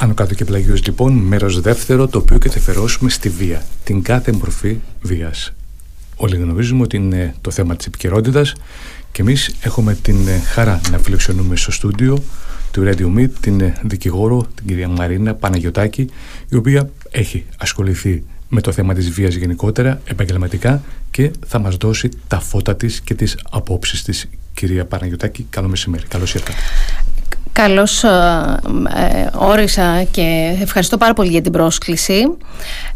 Άνω κάτω και πλαγίως λοιπόν, μέρος δεύτερο, το οποίο και θα φερώσουμε στη βία, την κάθε μορφή βίας. Όλοι γνωρίζουμε ότι είναι το θέμα της επικαιρότητας και εμείς έχουμε την ε, χαρά να φιλοξενούμε στο στούντιο του Radio Meet την ε, δικηγόρο, την κυρία Μαρίνα Παναγιωτάκη, η οποία έχει ασχοληθεί με το θέμα της βίας γενικότερα, επαγγελματικά και θα μας δώσει τα φώτα της και τις απόψεις της. Κυρία Παναγιωτάκη, καλό μεσημέρι. Καλώς ήρθατε. Καλώς ε, ε, όρισα και ευχαριστώ πάρα πολύ για την πρόσκληση.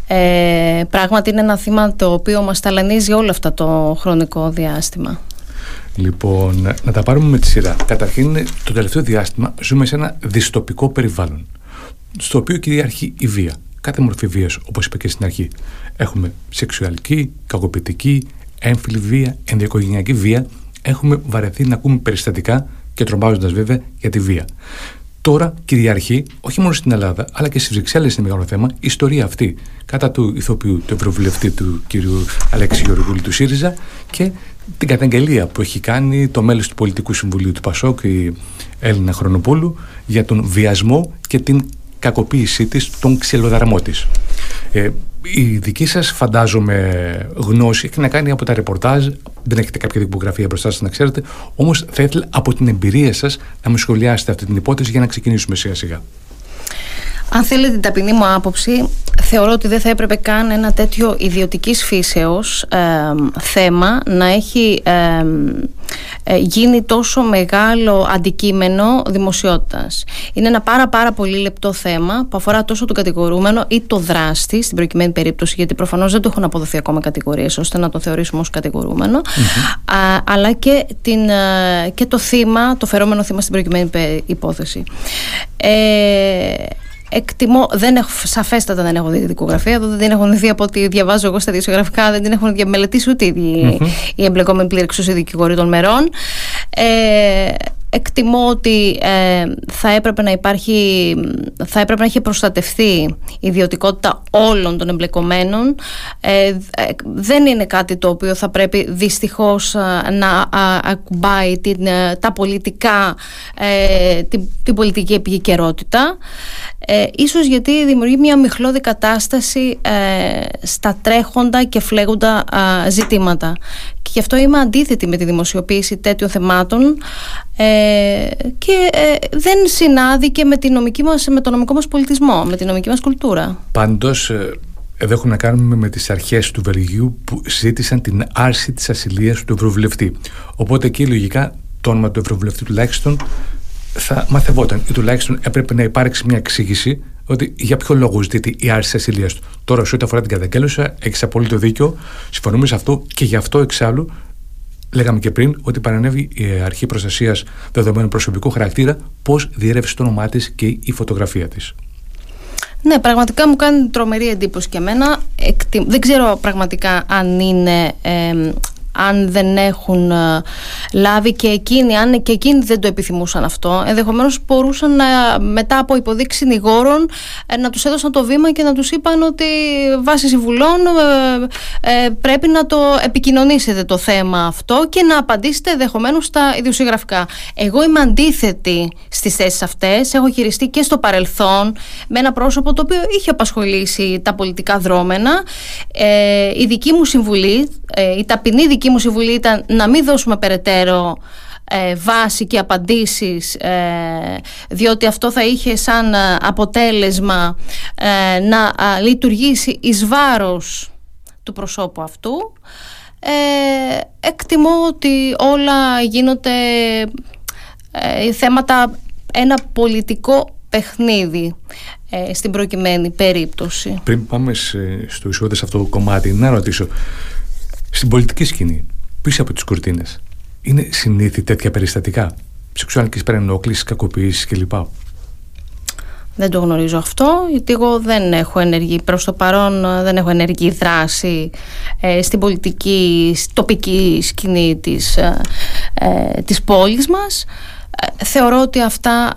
Ε, πράγματι είναι ένα θύμα το οποίο μας ταλανίζει όλο αυτό το χρονικό διάστημα. Λοιπόν, να τα πάρουμε με τη σειρά. Καταρχήν, το τελευταίο διάστημα ζούμε σε ένα δυστοπικό περιβάλλον, στο οποίο κυριαρχεί η βία. Κάθε μορφή βίας, όπως είπα και στην αρχή. Έχουμε σεξουαλική, κακοποιητική, έμφυλη βία, ενδοοικογενειακή βία. Έχουμε βαρεθεί να ακούμε περιστατικά και τρομάζοντας βέβαια για τη βία. Τώρα κυριαρχεί, όχι μόνο στην Ελλάδα, αλλά και στις Βρυξέλλες είναι μεγάλο θέμα, η ιστορία αυτή κατά του ηθοποιού, του ευρωβουλευτή του κ. Αλέξη Γεωργούλη του ΣΥΡΙΖΑ και την καταγγελία που έχει κάνει το μέλος του Πολιτικού Συμβουλίου του ΠΑΣΟΚ, η Έλληνα Χρονοπούλου, για τον βιασμό και την κακοποίησή της, τον ξυλοδαρμό της. Ε, η δική σας φαντάζομαι γνώση έχει να κάνει από τα ρεπορτάζ. Δεν έχετε κάποια δικογραφία μπροστά σας να ξέρετε. Όμως θα ήθελα από την εμπειρία σας να μου σχολιάσετε αυτή την υπόθεση για να ξεκινήσουμε σιγά σιγά αν θέλετε την ταπεινή μου άποψη, θεωρώ ότι δεν θα έπρεπε καν ένα τέτοιο ιδιωτικής φύσεως θέμα να έχει ε, γίνει τόσο μεγάλο αντικείμενο δημοσιότητας. Είναι ένα πάρα πάρα πολύ λεπτό θέμα που αφορά τόσο τον κατηγορούμενο ή το δράστη στην προκειμένη περίπτωση, γιατί προφανώς δεν του έχουν αποδοθεί ακόμα κατηγορίες ώστε να το θεωρήσουμε ως κατηγορούμενο, αλλά και, την, ε, και το θύμα, το φερόμενο θύμα στην προκειμένη υπόθεση. Ε, εκτιμώ, δεν έχω, σαφέστατα δεν έχω δει τη δικογραφία, δεν την έχω δει από ό,τι διαβάζω εγώ στα διασιογραφικά, δεν την έχουν διαμελετήσει ούτε οι, mm-hmm. οι εμπλεκόμενοι πλήρη δικηγόροι των μερών. Ε, εκτιμώ ότι ε, θα έπρεπε να υπάρχει θα έπρεπε να έχει προστατευτεί η ιδιωτικότητα όλων των εμπλεκομένων. Ε, ε, δεν είναι κάτι το οποίο θα πρέπει δυστυχώς να ακουμπάει την, τα πολιτικά την, την πολιτική επικαιρότητα. Ε, ίσως γιατί δημιουργεί μια μιχλώδη κατάσταση στα τρέχοντα και φλέγοντα ζητήματα. Και γι' αυτό είμαι αντίθετη με τη δημοσιοποίηση τέτοιων θεμάτων. Ε, και ε, δεν συνάδει και με, τη νομική μας, με τον νομικό μας πολιτισμό, με τη νομική μας κουλτούρα. Πάντως, ε, εδώ έχουμε να κάνουμε με τις αρχές του Βελγίου που ζήτησαν την άρση της ασυλίας του Ευρωβουλευτή. Οπότε εκεί λογικά το όνομα του Ευρωβουλευτή τουλάχιστον θα μαθευόταν ή τουλάχιστον έπρεπε να υπάρξει μια εξήγηση ότι για ποιο λόγο ζητείται η άρση της ασυλίας του. Τώρα, σε ό,τι αφορά την καταγγέλωση, έχεις απόλυτο δίκιο. Συμφωνούμε σε αυτό και γι' αυτό εξάλλου λέγαμε και πριν ότι παρανέβη η αρχή προστασίας δεδομένου προσωπικού χαρακτήρα, πώς διέρευσε το όνομά της και η φωτογραφία της. Ναι, πραγματικά μου κάνει τρομερή εντύπωση και εμένα. Δεν ξέρω πραγματικά αν είναι αν δεν έχουν ε, λάβει και εκείνοι, αν και εκείνοι δεν το επιθυμούσαν αυτό, ενδεχομένως μπορούσαν να, μετά από υποδείξει συνηγόρων ε, να τους έδωσαν το βήμα και να τους είπαν ότι βάσει συμβουλών ε, πρέπει να το επικοινωνήσετε το θέμα αυτό και να απαντήσετε ενδεχομένως στα ιδιοσυγραφικά. Εγώ είμαι αντίθετη στις θέσεις αυτές. Έχω χειριστεί και στο παρελθόν με ένα πρόσωπο το οποίο είχε απασχολήσει τα πολιτικά δρόμενα. η δική μου συμβουλή, η ταπεινή δική μου συμβουλή ήταν να μην δώσουμε περαιτέρω ε, βάση και απαντήσεις ε, διότι αυτό θα είχε σαν ε, αποτέλεσμα ε, να λειτουργήσει εις βάρος του προσώπου αυτού εκτιμώ ότι όλα γίνονται θέματα ένα πολιτικό παιχνίδι στην προκειμένη περίπτωση. Πριν πάμε στο εισόδες αυτό το κομμάτι, να ρωτήσω στην πολιτική σκηνή, πίσω από τις κουρτίνες, είναι συνήθι τέτοια περιστατικά; Σεξουαλικής παρενόχλησης, κακοποίησης κλπ. Δεν το γνωρίζω αυτό, γιατί εγώ δεν έχω ενεργή, προς το παρόν δεν έχω ενεργή δράση ε, στην πολιτική, τοπική σκηνή της, ε, ε της πόλης μας. Ε, θεωρώ ότι αυτά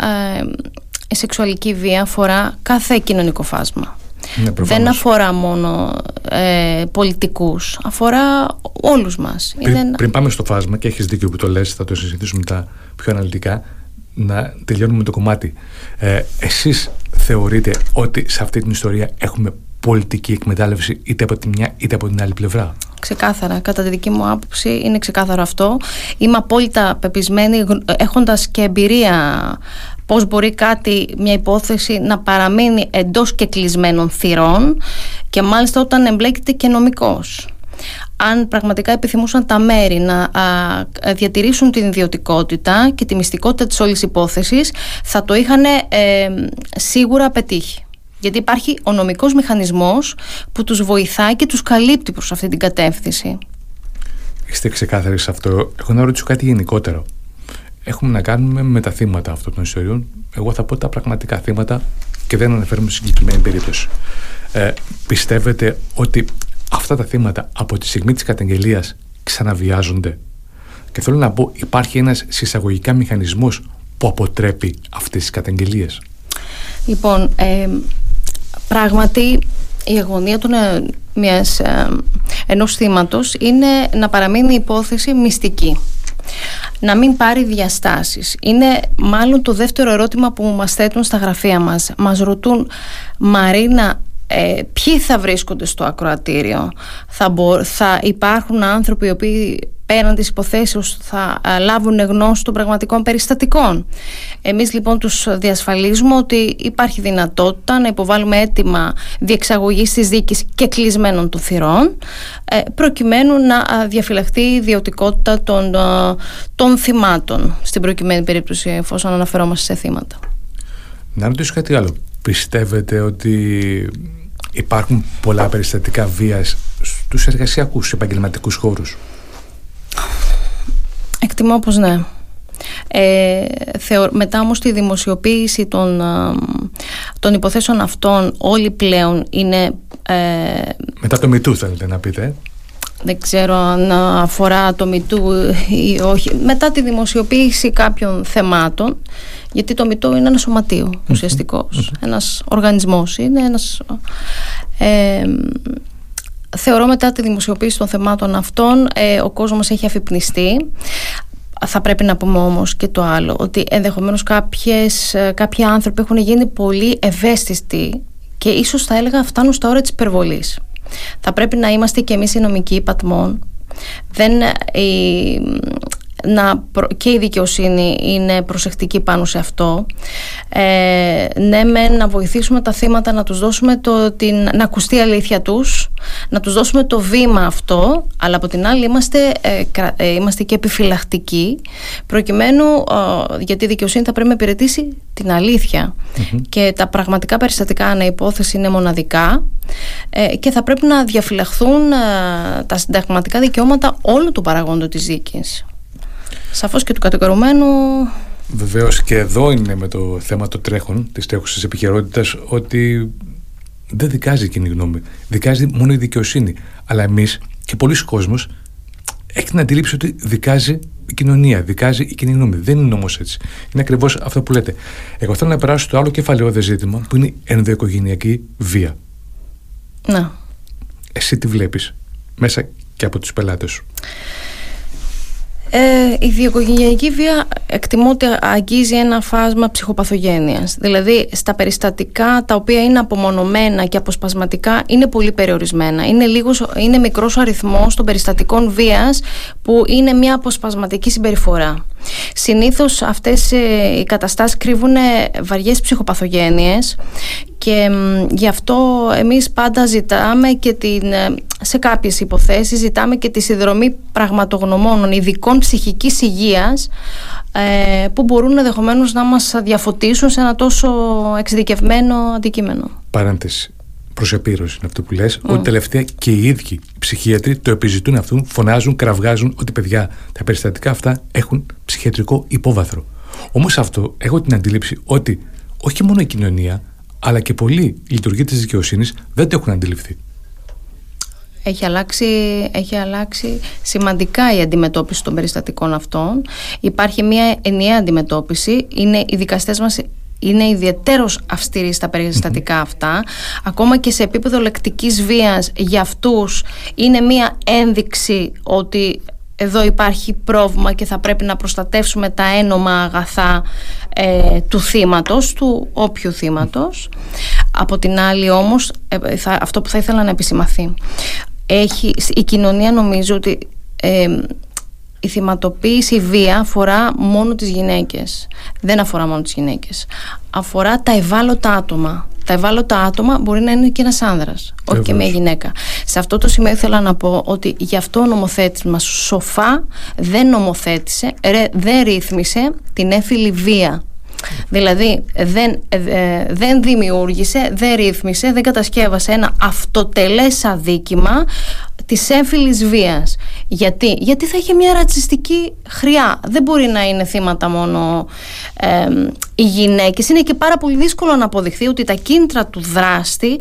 η σεξουαλική βία αφορά κάθε κοινωνικό φάσμα. Ναι, δεν αφορά μόνο ε, πολιτικούς, αφορά όλους μας. Πριν, πριν πάμε στο φάσμα και έχεις δίκιο που το λες, θα το συζητήσουμε μετά πιο αναλυτικά, να τελειώνουμε το κομμάτι. Ε, εσείς θεωρείτε ότι σε αυτή την ιστορία έχουμε πολιτική εκμετάλλευση είτε από τη μια είτε από την άλλη πλευρά; Ξεκάθαρα. Κατά τη δική μου άποψη είναι ξεκάθαρο αυτό. Είμαι απόλυτα πεπισμένη έχοντας και εμπειρία πώς μπορεί κάτι, μια υπόθεση να παραμείνει εντός και κλεισμένων θυρών και μάλιστα όταν εμπλέκεται και νομικός αν πραγματικά επιθυμούσαν τα μέρη να διατηρήσουν την ιδιωτικότητα και τη μυστικότητα της όλης υπόθεσης θα το είχαν ε, σίγουρα πετύχει. Γιατί υπάρχει ο νομικός μηχανισμός που τους βοηθάει και τους καλύπτει προς αυτή την κατεύθυνση. Είστε ξεκάθαροι σε αυτό. Έχω να ρωτήσω κάτι γενικότερο. Έχουμε να κάνουμε με τα θύματα αυτών των ιστοριών. Εγώ θα πω τα πραγματικά θύματα και δεν αναφέρομαι σε συγκεκριμένη περίπτωση. Ε, πιστεύετε ότι αυτά τα θύματα από τη στιγμή της καταγγελίας ξαναβιάζονται; Και θέλω να πω, υπάρχει ένας συσσαγωγικά μηχανισμός που αποτρέπει αυτές τις καταγγελίες; Λοιπόν, ε, πράγματι η αγωνία των, ε, μιας, ε, ενός θύματος είναι να παραμείνει η υπόθεση μυστική. Να μην πάρει διαστάσεις. Είναι μάλλον το δεύτερο ερώτημα που μας θέτουν στα γραφεία μας. Μας ρωτούν «Μαρίνα, ε, ποιοι θα βρίσκονται στο ακροατήριο; Θα, θα υπάρχουν άνθρωποι οι οποίοι πέραν της υποθέσεως θα λάβουν γνώση των πραγματικών περιστατικών. Εμείς λοιπόν τους διασφαλίζουμε ότι υπάρχει δυνατότητα να υποβάλουμε έτοιμα διεξαγωγής της δίκης και κλεισμένων των θυρών ε, προκειμένου να διαφυλαχθεί η ιδιωτικότητα των, των θυμάτων στην προκειμένη περίπτωση εφόσον αναφερόμαστε σε θύματα. Να ρωτήσω κάτι άλλο. Πιστεύετε ότι υπάρχουν πολλά περιστατικά βίας στους εργασιακούς επαγγελματικούς χώρους; Εκτιμώ πως ναι. Ε, μετά όμως τη δημοσιοποίηση των, των υποθέσεων αυτών όλοι πλέον είναι... Ε, μετά το μητού θέλετε να πείτε. Δεν ξέρω αν αφορά το μητού ή όχι. Μετά τη δημοσιοποίηση κάποιων θεμάτων γιατί το μητό είναι ένα σωματείο ουσιαστικος ένας οργανισμός είναι ένας ε, θεωρώ μετά τη δημοσιοποίηση των θεμάτων αυτών ε, ο κόσμος έχει αφυπνιστεί θα πρέπει να πούμε όμως και το άλλο ότι ενδεχομένως κάποιες, ε, κάποιοι άνθρωποι έχουν γίνει πολύ ευαίσθητοι και ίσως θα έλεγα φτάνουν στα ώρα της υπερβολής. Θα πρέπει να είμαστε και εμείς οι νομικοί πατμών δεν, να, και η δικαιοσύνη είναι προσεκτική πάνω σε αυτό. Ε, ναι, με να βοηθήσουμε τα θύματα να τους δώσουμε το, την, να ακουστεί η αλήθεια τους, να τους δώσουμε το βήμα αυτό, αλλά από την άλλη είμαστε, ε, ε είμαστε και επιφυλακτικοί, προκειμένου, ε, γιατί η δικαιοσύνη θα πρέπει να υπηρετήσει την αληθεια και τα πραγματικά περιστατικά αναϋπόθεση είναι μοναδικά ε, και θα πρέπει να διαφυλαχθούν τα συνταγματικά δικαιώματα όλου του παραγόντου της δίκης σαφώς και του κατηγορουμένου Βεβαίως και εδώ είναι με το θέμα των τρέχων της τρέχουσας επικαιρότητας ότι δεν δικάζει η κοινή γνώμη. Δικάζει μόνο η δικαιοσύνη. Αλλά εμείς και πολλοί κόσμος έχει την αντίληψη ότι δικάζει η κοινωνία, δικάζει η κοινή γνώμη. Δεν είναι όμως έτσι. Είναι ακριβώς αυτό που λέτε. Εγώ θέλω να περάσω στο άλλο κεφαλαιόδε ζήτημα που είναι η ενδοοικογενειακή βία. Να. Εσύ τι βλέπεις μέσα και από τους πελάτες σου. Ε, η διοικογενειακή βία εκτιμώ ότι αγγίζει ένα φάσμα ψυχοπαθογένειας. Δηλαδή στα περιστατικά τα οποία είναι απομονωμένα και αποσπασματικά είναι πολύ περιορισμένα. Είναι, λίγος, είναι μικρός ο αριθμός των περιστατικών βίας που είναι μια αποσπασματική συμπεριφορά. Συνήθως αυτές ε, οι καταστάσεις κρύβουν βαριές ψυχοπαθογένειες και γι' αυτό εμείς πάντα ζητάμε και την, ε, σε κάποιες υποθέσεις ζητάμε και τη συνδρομή πραγματογνωμόνων ειδικών ψυχικής υγείας ε, που μπορούν ενδεχομένως να μας διαφωτίσουν σε ένα τόσο εξειδικευμένο αντικείμενο. Παράντηση. Προς επίρρωση είναι αυτό που λες, ότι τελευταία και οι ίδιοι οι ψυχίατροι το επιζητούν αυτού, φωνάζουν, κραυγάζουν ότι παιδιά τα περιστατικά αυτά έχουν ψυχιατρικό υπόβαθρο. Όμως αυτό έχω την αντίληψη ότι όχι μόνο η κοινωνία, αλλά και πολλοί λειτουργοί της δικαιοσύνης δεν το έχουν αντιληφθεί. Έχει αλλάξει, έχει αλλάξει σημαντικά η αντιμετώπιση των περιστατικών αυτών. Υπάρχει μια ενιαία αντιμετώπιση. Είναι, οι δικαστές μας είναι ιδιαίτερος αυστηροί στα περιστατικα αυτά. Ακόμα και σε επίπεδο λεκτικής βίας για αυτούς είναι μια ένδειξη ότι εδώ υπάρχει πρόβλημα και θα πρέπει να προστατεύσουμε τα ένομα αγαθά ε, του θύματος, του όποιου θύματος. Από την άλλη όμως, ε, αυτό που θα ήθελα να επισημαθεί, έχει, η κοινωνία νομίζω ότι ε, η θυματοποίηση, η βία αφορά μόνο τις γυναίκες. Δεν αφορά μόνο τις γυναίκες. Αφορά τα ευάλωτα άτομα. Τα ευάλωτα άτομα μπορεί να είναι και ένας άνδρας, όχι και μια γυναίκα. Σε αυτό το σημείο ήθελα να πω ότι γι' αυτό ο νομοθέτης μας σοφά δεν νομοθέτησε, δεν ρύθμισε την έφυλη βία Δηλαδή δεν, ε, δεν δημιούργησε, δεν ρύθμισε, δεν κατασκεύασε ένα αυτοτελές αδίκημα της έμφυλης βίας. Γιατί, Γιατί θα είχε μια ρατσιστική χρειά. Δεν μπορεί να είναι θύματα μόνο ε, οι γυναίκες. Είναι και πάρα πολύ δύσκολο να αποδειχθεί ότι τα κίνητρα του δράστη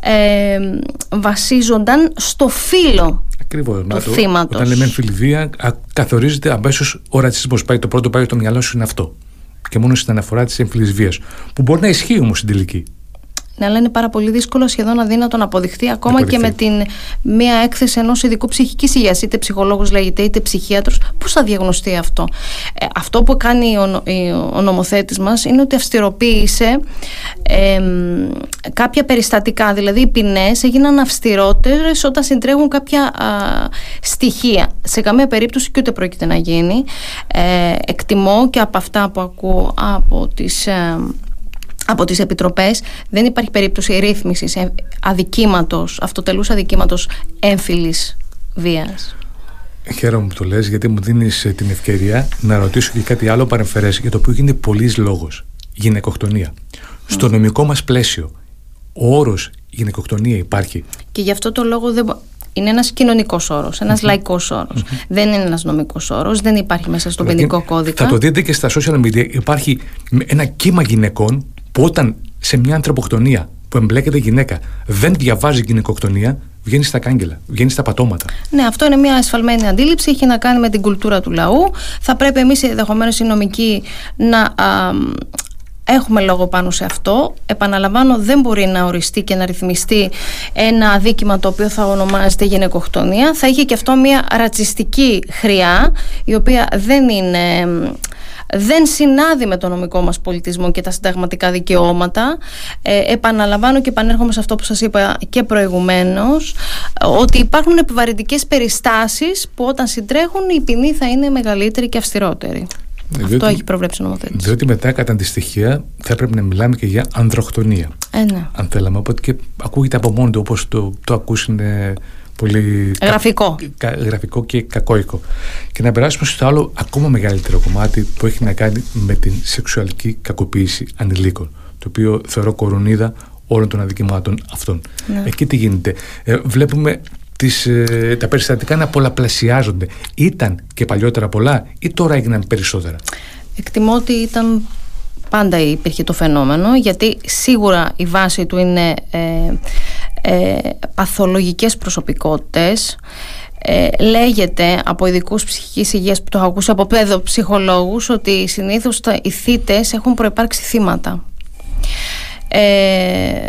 ε, βασίζονταν στο φύλλο Ακριβώς, του θύματος. Όταν λέμε έμφυλη βία καθορίζεται αμέσως ο ρατσισμός. Πάει το πρώτο πάει στο μυαλό σου είναι αυτό και μόνο στην αναφορά της έμφυλη βίας. Που μπορεί να ισχύει όμως στην τελική. Ναι, αλλά είναι πάρα πολύ δύσκολο, σχεδόν αδύνατο να αποδειχθεί ακόμα και με την μία έκθεση ενός ειδικού ψυχικής υγείας, είτε ψυχολόγος λέγεται, είτε ψυχίατρος. Πώς θα διαγνωστεί αυτό; Ε, αυτό που κάνει ο, ο νομοθέτης μας είναι ότι αυστηροποίησε ε, κάποια περιστατικά. Δηλαδή, οι ποινές έγιναν αυστηρότερες όταν συντρέχουν κάποια α, στοιχεία. Σε καμία περίπτωση και ούτε πρόκειται να γίνει. Ε, εκτιμώ και από αυτά που ακούω από τις ε, από τις επιτροπές δεν υπάρχει περίπτωση ρύθμισης αδικήματος, αυτοτελούς αδικήματος έμφυλης βίας. Χαίρομαι που το λες γιατί μου δίνεις ε, την ευκαιρία να ρωτήσω και κάτι άλλο παρεμφερές για το οποίο γίνεται πολλής λόγος. Γυναικοκτονία. Στο νομικό μας πλαίσιο ο όρος γυναικοκτονία υπάρχει. Και γι' αυτό το λόγο δεν, είναι ένας κοινωνικός όρος, ένας mm-hmm. λαϊκός όρος. Δεν είναι ένας νομικός όρος, δεν υπάρχει μέσα στον ποινικό κώδικα. Θα το δείτε και στα social media. Υπάρχει ένα κύμα γυναικών που όταν σε μια ανθρωποκτονία που εμπλέκεται γυναίκα δεν διαβάζει γυναικοκτονία, βγαίνει στα κάγκελα, βγαίνει στα πατώματα. Ναι, αυτό είναι μια ασφαλμένη αντίληψη, έχει να κάνει με την κουλτούρα του λαού. Θα πρέπει εμείς ενδεχομένως οι νομικοί να έχουμε λόγο πάνω σε αυτό. Επαναλαμβάνω, δεν μπορεί να οριστεί και να ρυθμιστεί ένα αδίκημα το οποίο θα ονομάζεται γυναικοκτονία. Θα είχε και αυτό μια ρατσιστική χρειά, η οποία δεν είναι δεν συνάδει με το νομικό μας πολιτισμό και τα συνταγματικά δικαιώματα. Ε, επαναλαμβάνω και επανέρχομαι σε αυτό που σας είπα και προηγουμένως, ότι υπάρχουν επιβαρυντικές περιστάσεις που όταν συντρέχουν η ποινή θα είναι μεγαλύτερη και αυστηρότερη. Αυτό έχει προβλέψει ο νομοθέτης. Διότι μετά, κατά τη στοιχεία, θα έπρεπε να μιλάμε και για ανδροχτονία. Ε, ναι. Αν θέλαμε. Οπότε και ακούγεται από μόνο του όπως το, το ακούσουν πολύ γραφικό. Κα, γραφικό και κακόικο. Και να περάσουμε στο άλλο ακόμα μεγαλύτερο κομμάτι που έχει να κάνει με την σεξουαλική κακοποίηση ανηλίκων. Το οποίο θεωρώ κορονίδα όλων των αδικημάτων αυτών. Ναι. Εκεί τι γίνεται. Ε, βλέπουμε τις, ε, τα περιστατικά να πολλαπλασιάζονται. Ήταν και παλιότερα πολλά ή τώρα έγιναν περισσότερα; Εκτιμώ ότι ήταν πάντα υπήρχε το φαινόμενο γιατί σίγουρα η βάση του είναι ε, ε, παθολογικές προσωπικότητες ε, λέγεται από ειδικούς ψυχικής υγείας που το έχω ακούσει από παιδοψυχολόγους ότι συνήθως τα, οι θύτες έχουν προϋπάρξει θύματα. Ε,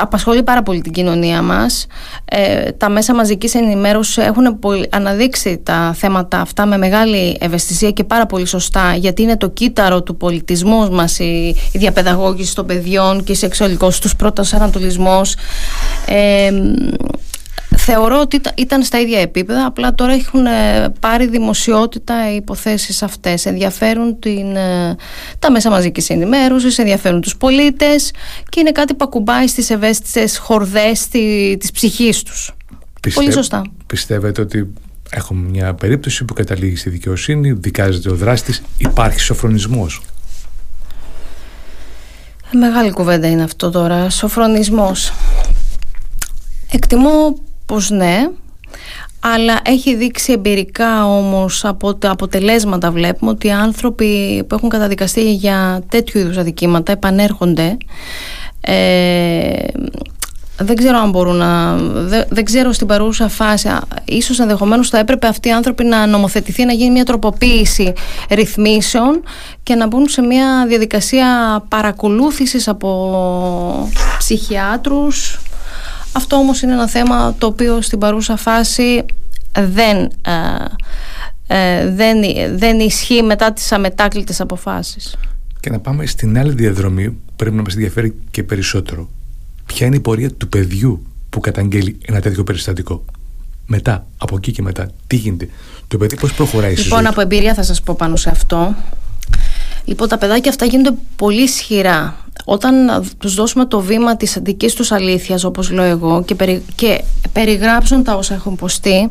απασχολεί πάρα πολύ την κοινωνία μας. Ε, τα μέσα μαζικής ενημέρωσης έχουν αναδείξει τα θέματα αυτά με μεγάλη ευαισθησία και πάρα πολύ σωστά γιατί είναι το κύτταρο του πολιτισμού μας η, η διαπαιδαγώγηση των παιδιών και η σεξουαλικός τους πρώτος ανατολισμός. Ε, Θεωρώ ότι ήταν στα ίδια επίπεδα, απλά τώρα έχουν ε, πάρει δημοσιότητα οι υποθέσεις αυτές. Ενδιαφέρουν την, ε, τα μέσα μαζικής ενημέρωσης, ενδιαφέρουν τους πολίτες και είναι κάτι που ακουμπάει στις ευαίσθητες χορδές τη, της ψυχής τους. Πολύ σωστά. Πιστεύετε ότι έχουμε μια περίπτωση που καταλήγει στη δικαιοσύνη, δικάζεται ο δράστης, υπάρχει σοφρονισμός; Μεγάλη κουβέντα είναι αυτό τώρα, σοφρονισμός. Εκτιμώ πως ναι, αλλά έχει δείξει εμπειρικά όμως από τα αποτελέσματα βλέπουμε ότι οι άνθρωποι που έχουν καταδικαστεί για τέτοιου είδους αδικήματα επανέρχονται ε, δεν ξέρω αν μπορούν να. Δεν, ξέρω στην παρούσα φάση. Ίσως ενδεχομένως θα έπρεπε αυτοί οι άνθρωποι να νομοθετηθεί, να γίνει μια τροποποίηση ρυθμίσεων και να μπουν σε μια διαδικασία παρακολούθησης από ψυχιάτρους αυτό όμως είναι ένα θέμα το οποίο στην παρούσα φάση δεν, ε, δεν, δεν ισχύει μετά τις αμετάκλητες αποφάσεις. Και να πάμε στην άλλη διαδρομή που πρέπει να μας ενδιαφέρει και περισσότερο. Ποια είναι η πορεία του παιδιού που καταγγέλει ένα τέτοιο περιστατικό; Μετά, από εκεί και μετά, τι γίνεται; Το παιδί πώς προχωράει λοιπόν, Λοιπόν, από εμπειρία θα σας πω πάνω σε αυτό. Λοιπόν, τα παιδάκια αυτά γίνονται πολύ ισχυρά. Όταν τους δώσουμε το βήμα της δικής τους αλήθειας, όπως λέω εγώ, και, περι, και περιγράψουν τα όσα έχουν ποστεί,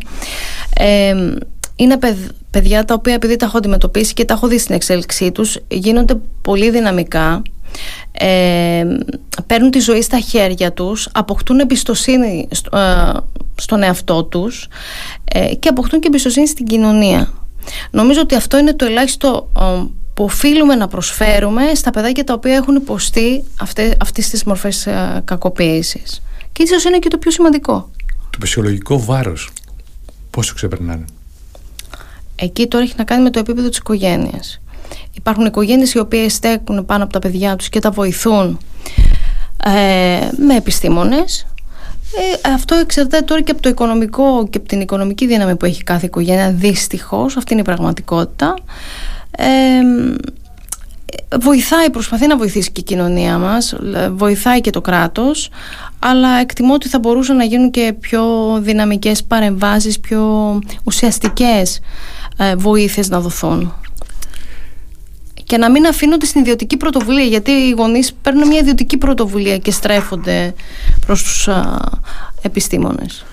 ε, είναι παιδιά τα οποία επειδή τα έχω αντιμετωπίσει και τα έχω δει στην εξέλιξή τους, γίνονται πολύ δυναμικά, ε, παίρνουν τη ζωή στα χέρια τους, αποκτούν εμπιστοσύνη ε, στον εαυτό τους ε, και αποκτούν και εμπιστοσύνη στην κοινωνία. Νομίζω ότι αυτό είναι το ελάχιστο ε, που οφείλουμε να προσφέρουμε στα παιδάκια τα οποία έχουν υποστεί αυτές, αυτές τις μορφές ε, κακοποίησης. Και ίσως είναι και το πιο σημαντικό. Το ψυχολογικό βάρος πόσο ξεπερνάνε; Εκεί τώρα έχει να κάνει με το επίπεδο της οικογένειας. Υπάρχουν οικογένειες οι οποίες στέκουν πάνω από τα παιδιά τους και τα βοηθούν ε, με επιστήμονες. Ε, αυτό εξαρτάται τώρα και από το οικονομικό και από την οικονομική δύναμη που έχει κάθε οικογένεια. Δυστυχώς, αυτή είναι η πραγματικότητα βοηθάει, προσπαθεί να βοηθήσει και η κοινωνία μας, βοηθάει και το κράτος, αλλά εκτιμώ ότι θα μπορούσαν να γίνουν και πιο δυναμικές παρεμβάσεις, πιο ουσιαστικές ε, βοήθειες να δοθούν. Και να μην αφήνονται στην ιδιωτική πρωτοβουλία, γιατί οι γονείς παίρνουν μια ιδιωτική πρωτοβουλία και στρέφονται προς τους α, επιστήμονες.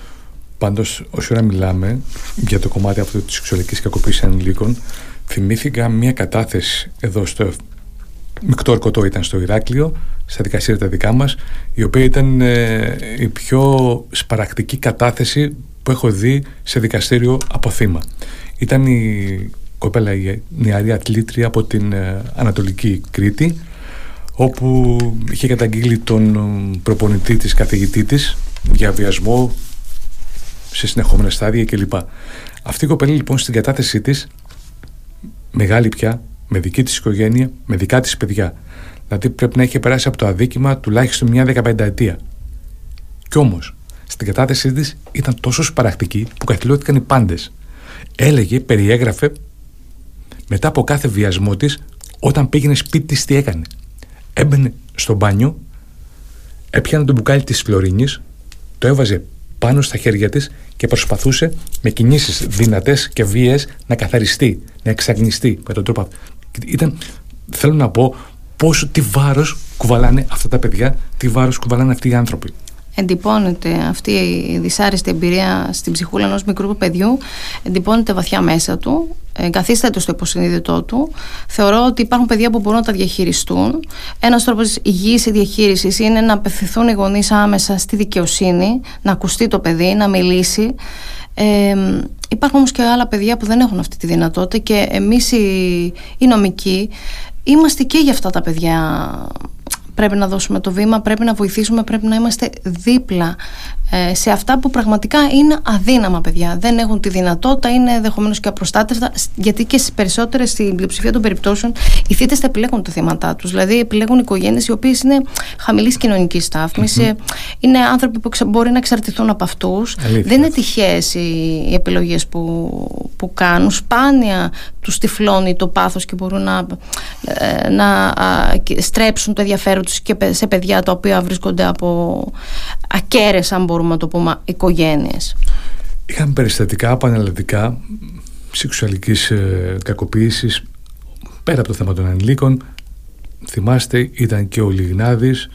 Πάντως, όσο ώρα μιλάμε για το κομμάτι αυτό της σεξουαλικής κακοποίησης ανηλίκων, θυμήθηκα μια κατάθεση εδώ στο Μικτό Ορκωτό ήταν στο Ηράκλειο, στα δικαστήρια τα δικά μας, η οποία ήταν ε, η πιο σπαρακτική κατάθεση που έχω δει σε δικαστήριο από θύμα. Ήταν η κοπέλα η νεαρή αθλήτρια από την ε, Ανατολική Κρήτη, όπου είχε καταγγείλει τον ε, προπονητή της, καθηγητή της, για βιασμό σε συνεχόμενα στάδια κλπ. Αυτή η κοπέλα λοιπόν στην κατάθεσή της μεγάλη πια, με δική της οικογένεια, με δικά της παιδιά. Δηλαδή πρέπει να έχει περάσει από το αδίκημα τουλάχιστον μια δεκαπενταετία. Κι όμως, στην κατάθεσή της ήταν τόσο σπαρακτική που καθυλώθηκαν οι πάντες. Έλεγε, περιέγραφε μετά από κάθε βιασμό της, όταν πήγαινε σπίτι της, τι έκανε. Έμπαινε στο μπάνιο, έπιανε το μπουκάλι της φλωρίνης, το έβαζε πάνω στα χέρια της και προσπαθούσε με κινήσεις δυνατές και βίαιες να καθαριστεί, να εξαγνιστεί με τον τρόπο αυτό. Ήταν, θέλω να πω, πόσο, τι βάρος κουβαλάνε αυτά τα παιδιά, τι βάρος κουβαλάνε αυτοί οι άνθρωποι εντυπώνεται αυτή η δυσάρεστη εμπειρία στην ψυχούλα ενός μικρού παιδιού, εντυπώνεται βαθιά μέσα του, εγκαθίσταται στο υποσυνείδητό του. Θεωρώ ότι υπάρχουν παιδιά που μπορούν να τα διαχειριστούν. Ένας τρόπος υγιής διαχείρισης είναι να απευθυνθούν οι γονείς άμεσα στη δικαιοσύνη, να ακουστεί το παιδί, να μιλήσει. Ε, υπάρχουν όμως και άλλα παιδιά που δεν έχουν αυτή τη δυνατότητα και εμείς οι, οι νομικοί είμαστε και για αυτά τα παιδιά πρέπει να δώσουμε το βήμα, πρέπει να βοηθήσουμε, πρέπει να είμαστε δίπλα ε, σε αυτά που πραγματικά είναι αδύναμα παιδιά. Δεν έχουν τη δυνατότητα, είναι ενδεχομένως και απροστάτευτα, γιατί και στι περισσότερες, στην πλειοψηφία των περιπτώσεων, οι θήτε θα επιλέγουν τα θύματα τους. Δηλαδή, επιλέγουν οικογένειες οι οποίες είναι χαμηλής κοινωνικής είναι άνθρωποι που μπορεί να εξαρτηθούν από αυτούς. Δεν είναι τυχαίες οι, οι επιλογές που, που κάνουν. Σπάνια τους τυφλώνει το πάθος και μπορούν να, ε, να στρέψουν το ενδιαφέρον τους και σε παιδιά τα οποία βρίσκονται από ακέρε, αν μπορούμε να το πούμε, οικογένειες. Είχαμε περιστατικά πανελλαδικά σεξουαλικής ε, κακοποίησης πέρα από το θέμα των ανηλίκων. Θυμάστε, ήταν και ο Λιγνάδης,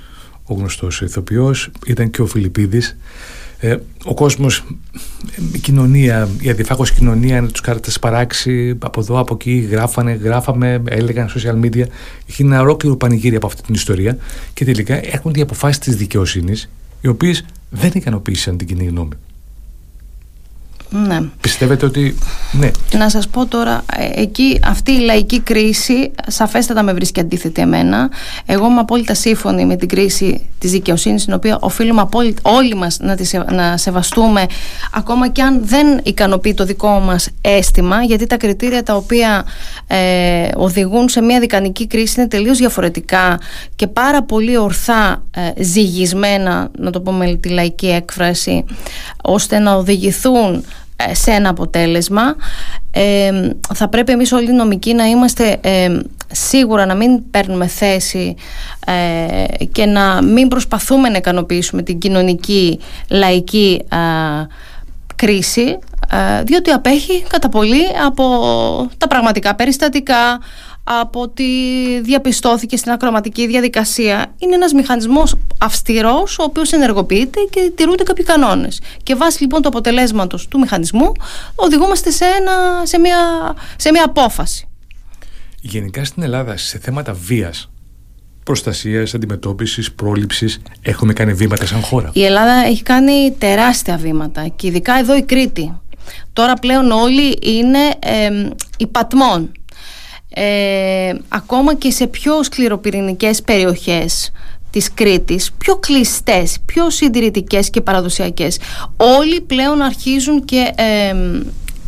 ο γνωστός ηθοποιός, ήταν και ο Φιλιππίδης. Ε, ο κόσμος, η κοινωνία, η αδιφάγος κοινωνία να τους κάρτες παράξει από εδώ, από εκεί, γράφανε, γράφαμε, έλεγαν social media. Είχε ένα ολόκληρο πανηγύρι από αυτή την ιστορία και τελικά έχουν οι αποφάσει της δικαιοσύνης οι οποίες δεν ικανοποίησαν την κοινή γνώμη. Ναι. Πιστεύετε ότι. Ναι. Να σας πω τώρα, ε, εκεί αυτή η λαϊκή κρίση σαφέστατα με βρίσκει αντίθετη εμένα. Εγώ είμαι απόλυτα σύμφωνη με την κρίση της δικαιοσύνης, την οποία οφείλουμε απόλυτα, όλοι μας να, να σεβαστούμε, ακόμα και αν δεν ικανοποιεί το δικό μας αίσθημα, γιατί τα κριτήρια τα οποία ε, οδηγούν σε μια δικανική κρίση είναι τελείως διαφορετικά και πάρα πολύ ορθά ε, ζυγισμένα, να το πούμε τη λαϊκή έκφραση, ώστε να οδηγηθούν ε, σε ένα αποτέλεσμα. θα πρέπει εμείς όλοι οι νομικοί να είμαστε σίγουρα να μην παίρνουμε θέση και να μην προσπαθούμε να ικανοποιήσουμε την κοινωνική λαϊκή κρίση διότι απέχει κατά πολύ από τα πραγματικά περιστατικά από ότι διαπιστώθηκε στην ακροματική διαδικασία. Είναι ένας μηχανισμός αυστηρός ο οποίος ενεργοποιείται και τηρούνται κάποιοι κανόνες. Και βάσει λοιπόν του αποτελέσματος του μηχανισμού οδηγούμαστε σε, ένα, σε, μια, σε μια απόφαση. Γενικά στην Ελλάδα σε θέματα βίας προστασίας, αντιμετώπισης, πρόληψης έχουμε κάνει βήματα σαν χώρα. Η Ελλάδα έχει κάνει τεράστια βήματα και ειδικά εδώ η Κρήτη. Τώρα πλέον όλοι είναι ε, υπατμών ε, ακόμα και σε πιο σκληροπυρηνικές περιοχές της Κρήτης, πιο κλειστές, πιο συντηρητικές και παραδοσιακές. Όλοι πλέον αρχίζουν και ε,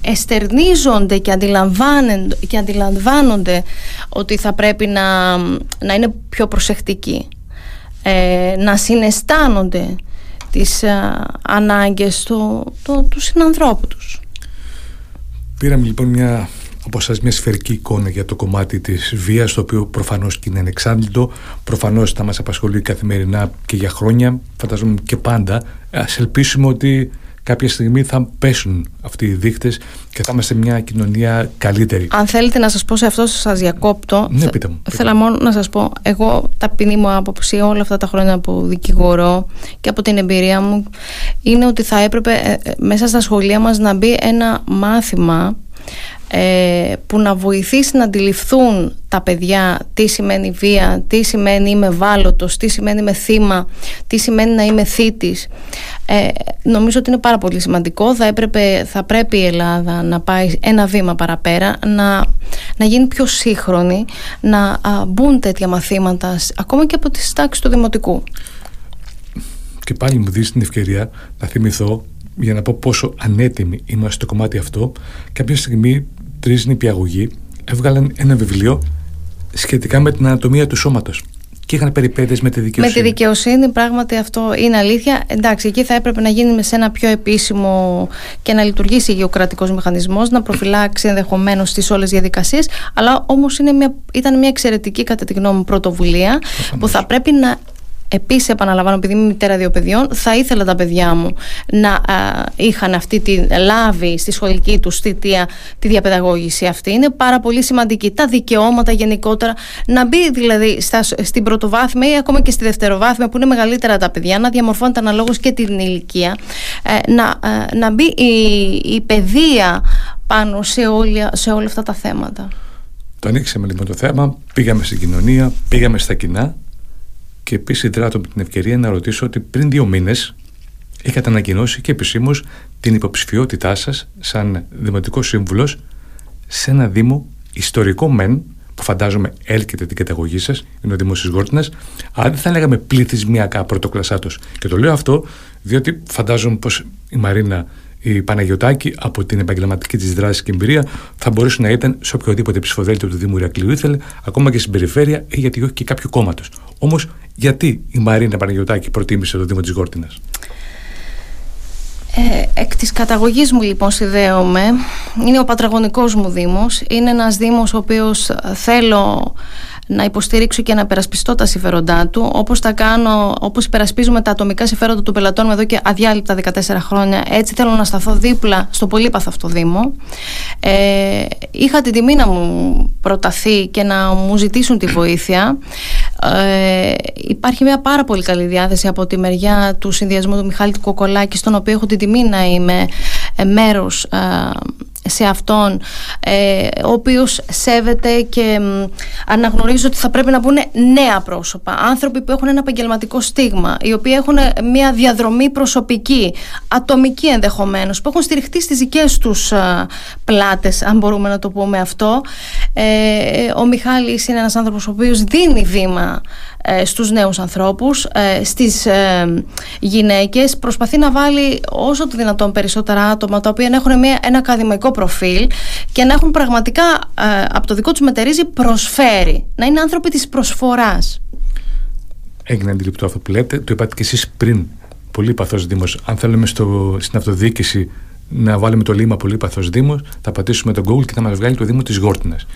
εστερνίζονται και αντιλαμβάνονται, και αντιλαμβάνονται ότι θα πρέπει να, να είναι πιο προσεκτικοί. Ε, να συναισθάνονται τις ε, ανάγκες του, του, του συνανθρώπου τους. Πήραμε λοιπόν μια από σας μια σφαιρική εικόνα για το κομμάτι της βίας το οποίο προφανώς και είναι ανεξάντλητο προφανώς θα μας απασχολεί καθημερινά και για χρόνια. Φανταζόμαι και πάντα. Ας ελπίσουμε ότι κάποια στιγμή θα πέσουν αυτοί οι δείχτες και θα είμαστε μια κοινωνία καλύτερη. Αν θέλετε να σας πω σε αυτό σας διακόπτω. Ναι, πείτε μου, Θέλω μόνο να σας πω εγώ ταπεινή μου άποψη όλα αυτά τα χρόνια που δικηγορώ και από την εμπειρία μου είναι ότι θα έπρεπε ε, ε, μέσα στα σχολεία μας να μπει ένα μάθημα ε, που να βοηθήσει να αντιληφθούν τα παιδιά τι σημαίνει βία, τι σημαίνει είμαι βάλωτος, τι σημαίνει είμαι θύμα, τι σημαίνει να είμαι θήτης. Ε, νομίζω ότι είναι πάρα πολύ σημαντικό. Θα, έπρεπε, θα πρέπει η Ελλάδα να πάει ένα βήμα παραπέρα, να, να γίνει πιο σύγχρονη, να μπουν τέτοια μαθήματα ακόμα και από τις τάξεις του Δημοτικού. Και πάλι μου δίνεις την ευκαιρία να θυμηθώ για να πω πόσο ανέτοιμοι είμαστε στο κομμάτι αυτό. Κάποια στιγμή τρεις νηπιαγωγοί έβγαλαν ένα βιβλίο σχετικά με την ανατομία του σώματος και είχαν περιπέτειες με τη δικαιοσύνη. Με τη δικαιοσύνη, πράγματι αυτό είναι αλήθεια. Εντάξει, εκεί θα έπρεπε να γίνει σε ένα πιο επίσημο και να λειτουργήσει ο γεωκρατικός μηχανισμός, να προφυλάξει ενδεχομένως τις όλες διαδικασίες, αλλά όμως ήταν μια εξαιρετική κατά τη γνώμη μου πρωτοβουλία που θα πρέπει να Επίσης, επαναλαμβάνω, επειδή είμαι μητέρα δύο παιδιών, θα ήθελα τα παιδιά μου να είχαν αυτή τη λάβει στη σχολική τους θητεία τη διαπαιδαγώγηση αυτή. Είναι πάρα πολύ σημαντική. Τα δικαιώματα γενικότερα, να μπει δηλαδή στα, στην πρωτοβάθμια ή ακόμα και στη δευτεροβάθμια που είναι μεγαλύτερα τα παιδιά, να διαμορφώνεται αναλόγως και την ηλικία, ε, να, ε, να μπει η, η παιδεία πάνω σε, όλα, σε όλα αυτά τα θέματα. Το ανοίξαμε λοιπόν το θέμα, πήγαμε στην κοινωνία, πήγαμε στα κοινά και επίση δράτω με την ευκαιρία να ρωτήσω ότι πριν δύο μήνες είχατε ανακοινώσει και επισήμως την υποψηφιότητά σας σαν Δημοτικό Σύμβουλος σε ένα Δήμο ιστορικό μεν, που φαντάζομαι έλκεται την καταγωγή σας, είναι ο Δήμο τη Γόρτινα, αλλά δεν θα λέγαμε πληθυσμιακά πρωτοκλασσάτος. Και το λέω αυτό διότι φαντάζομαι πως η Μαρίνα η Παναγιωτάκη από την επαγγελματική της δράση και εμπειρία θα μπορούσε να ήταν σε οποιοδήποτε ψηφοδέλτιο του Δήμου Ηρακλείου ήθελε, ακόμα και στην περιφέρεια ή γιατί όχι και κάποιου κόμματος. Όμως, γιατί η Μαρίνα Παναγιωτάκη προτίμησε το Δήμο της Γόρτινας; Ε, εκ της καταγωγής μου λοιπόν συνδέομαι είναι ο πατραγωνικός μου Δήμος είναι ένας Δήμος ο οποίος θέλω να υποστηρίξω και να περασπιστώ τα συμφέροντά του, όπως τα κάνω, όπως υπερασπίζουμε τα ατομικά συμφέροντα του πελατών μου εδώ και αδιάλειπτα 14 χρόνια. Έτσι θέλω να σταθώ δίπλα στο πολύπαθο αυτό Δήμο. Ε, είχα την τιμή να μου προταθεί και να μου ζητήσουν τη βοήθεια. Ε, υπάρχει μια πάρα πολύ καλή διάθεση από τη μεριά του συνδυασμού του Μιχάλη Κοκολάκη, στον οποίο έχω την τιμή να είμαι ε, μέρος ε, σε αυτόν ε, ο οποίος σέβεται και αναγνωρίζει ότι θα πρέπει να μπουν νέα πρόσωπα. Άνθρωποι που έχουν ένα επαγγελματικό στίγμα οι οποίοι έχουν μια διαδρομή προσωπική ατομική ενδεχομένως που έχουν στηριχτεί στις δικές τους α, πλάτες αν μπορούμε να το πούμε αυτό. Ε, ο Μιχάλης είναι ένας άνθρωπος ο οποίος δίνει βήμα ε, στους νέους ανθρώπους, ε, στις ε, γυναίκες. Προσπαθεί να βάλει όσο το δυνατόν περισσότερα άτομα τα οποία έχουν μια, ένα ακαδημαϊκό προφίλ και να έχουν πραγματικά από το δικό τους μετερίζει προσφέρει, να είναι άνθρωποι της προσφοράς. Έγινε αντιληπτό αυτό που λέτε, το είπατε και εσείς πριν, πολύ παθός Δήμος, αν θέλουμε στο, στην αυτοδιοίκηση να βάλουμε το λίμα Πολύπαθο Δήμος, θα πατήσουμε τον Google και θα μας βγάλει το Δήμο της Γόρτινας.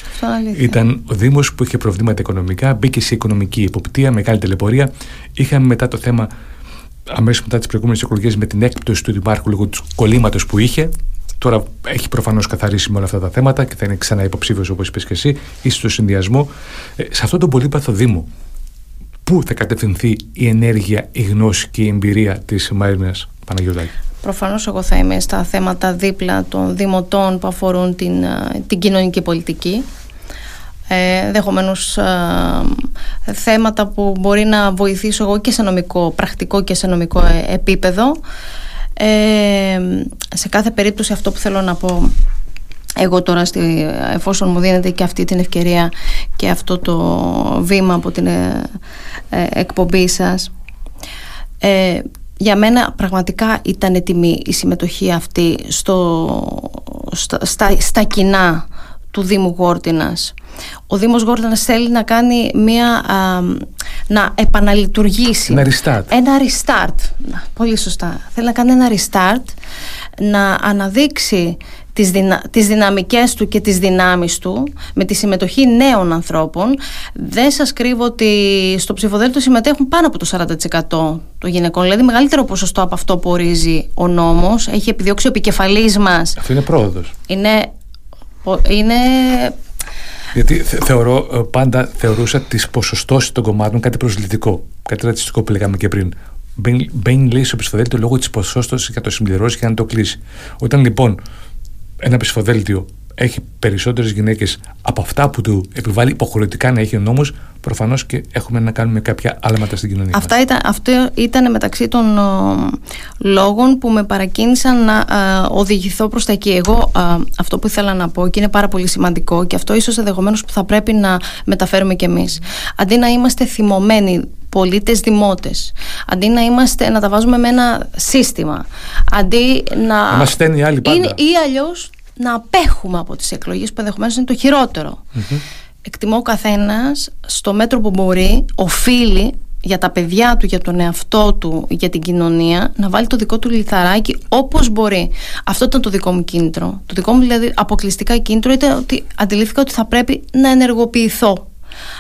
Ήταν ο Δήμος που είχε προβλήματα οικονομικά, μπήκε σε οικονομική υποπτία, μεγάλη τελεπορία. Είχαμε μετά το θέμα αμέσως μετά τις προηγούμενες εκλογές με την έκπτωση του Δημάρχου λόγω του κολλήματος που είχε. Τώρα έχει προφανώς καθαρίσει με όλα αυτά τα θέματα και θα είναι ξανά υποψήφιος όπως είπες και εσύ, ή στο συνδυασμό. Ε, σε αυτόν τον πολύπαθο Δήμο, πού θα κατευθυνθεί η ενέργεια, η γνώση και η εμπειρία της Μαρίνας Παναγιωτάκη. Προφανώς εγώ θα είμαι στα θέματα δίπλα των δημοτών που αφορούν την, ε, την κοινωνική πολιτική. Ε, ε, θέματα που μπορεί να βοηθήσω εγώ και σε νομικό, πρακτικό και σε νομικό ε, επίπεδο. Ε, σε κάθε περίπτωση αυτό που θέλω να πω εγώ τώρα στη, εφόσον μου δίνετε και αυτή την ευκαιρία και αυτό το βήμα από την εκπομπή σας για μένα πραγματικά ήταν τιμή η συμμετοχή αυτή στο, στα, στα, κοινά του Δήμου Γόρτινας. Ο Δήμος Γόρτινας θέλει να κάνει μια, να επαναλειτουργήσει. Ένα restart. Ένα restart. Πολύ σωστά. Θέλει να κάνει ένα restart, να αναδείξει τις, δυνα, τις δυναμικές του και τις δυνάμεις του με τη συμμετοχή νέων ανθρώπων. Δεν σας κρύβω ότι στο ψηφοδέλτιο συμμετέχουν πάνω από το 40% των γυναικών, δηλαδή μεγαλύτερο ποσοστό από αυτό που ορίζει ο νόμος. Έχει επιδιώξει ο επικεφαλής μας. Αυτό είναι πρόοδος. Είναι... είναι γιατί θεωρώ, ε, πάντα θεωρούσα τις ποσοστώσεις των κομμάτων κάτι προσλητικό. Κάτι ρατσιστικό που λέγαμε και πριν. Μπαίνει, λέει στο ψηφοδέλτιο λόγω της ποσόστοσης για το συμπληρώσεις και να το κλείσει. Όταν λοιπόν ένα ψηφοδέλτιο έχει περισσότερες γυναίκες από αυτά που του επιβάλλει υποχρεωτικά να έχει ο νόμος, προφανώς και έχουμε να κάνουμε κάποια άλματα στην κοινωνία. Αυτά ήταν, αυτό ήταν μεταξύ των λόγων που με παρακίνησαν να οδηγηθώ προς τα εκεί. Εγώ αυτό που ήθελα να πω και είναι πάρα πολύ σημαντικό και αυτό ίσως ενδεχομένως που θα πρέπει να μεταφέρουμε κι εμείς. Αντί να είμαστε θυμωμένοι πολίτες δημότες. Αντί να είμαστε, να τα βάζουμε με ένα σύστημα. Αντί να. Να μας στέλνει άλλη πάντα. ή αλλιώς να απέχουμε από τις εκλογές που ενδεχομένως είναι το χειροτερο Εκτιμώ ο καθένας στο μέτρο που μπορεί, οφείλει για τα παιδιά του, για τον εαυτό του, για την κοινωνία, να βάλει το δικό του λιθαράκι όπως μπορεί. Αυτό ήταν το δικό μου κίνητρο. Το δικό μου δηλαδή αποκλειστικά κίνητρο ήταν ότι αντιλήφθηκα ότι θα πρέπει να ενεργοποιηθώ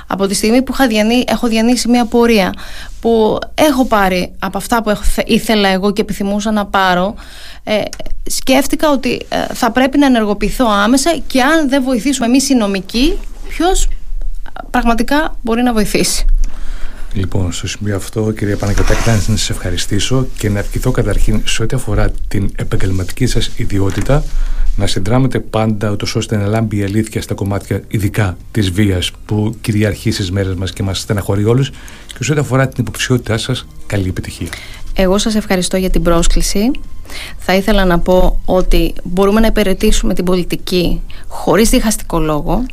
από τη στιγμή που έχω διανύσει μια πορεία που έχω πάρει από αυτά που ήθελα εγώ και επιθυμούσα να πάρω ε, σκέφτηκα ότι ε, θα πρέπει να ενεργοποιηθώ άμεσα και αν δεν βοηθήσουμε εμείς οι νομικοί ποιος πραγματικά μπορεί να βοηθήσει. Λοιπόν, στο σημείο αυτό, κυρία Παναγιωτάκη, να σας ευχαριστήσω και να ευχηθώ καταρχήν σε ό,τι αφορά την επαγγελματική σας ιδιότητα να συνδράμετε πάντα ούτως ώστε να λάμπει η αλήθεια στα κομμάτια ειδικά της βίας που κυριαρχεί στις μέρες μας και μας στεναχωρεί όλους και σε ό,τι αφορά την υποψηφιότητά σας, καλή επιτυχία. Εγώ σας ευχαριστώ για την πρόσκληση. Θα ήθελα να πω ότι μπορούμε να υπηρετήσουμε την πολιτική χωρίς διχαστικό λόγο,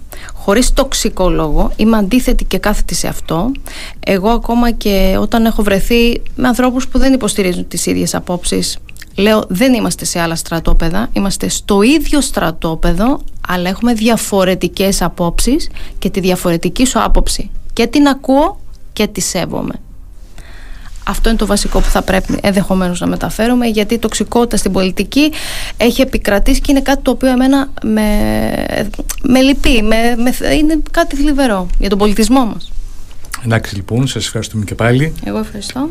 χωρίς τοξικό λόγο. Είμαι αντίθετη και κάθετη σε αυτό. Εγώ ακόμα και όταν έχω βρεθεί με ανθρώπους που δεν υποστηρίζουν τις ίδιες απόψεις Λέω δεν είμαστε σε άλλα στρατόπεδα, είμαστε στο ίδιο στρατόπεδο αλλά έχουμε διαφορετικές απόψεις και τη διαφορετική σου άποψη και την ακούω και τη σέβομαι. Αυτό είναι το βασικό που θα πρέπει ενδεχομένως να μεταφέρουμε γιατί η τοξικότητα στην πολιτική έχει επικρατήσει και είναι κάτι το οποίο εμένα με, με λυπεί, με, με, είναι κάτι θλιβερό για τον πολιτισμό μας. Εντάξει λοιπόν, σας ευχαριστούμε και πάλι. Εγώ ευχαριστώ.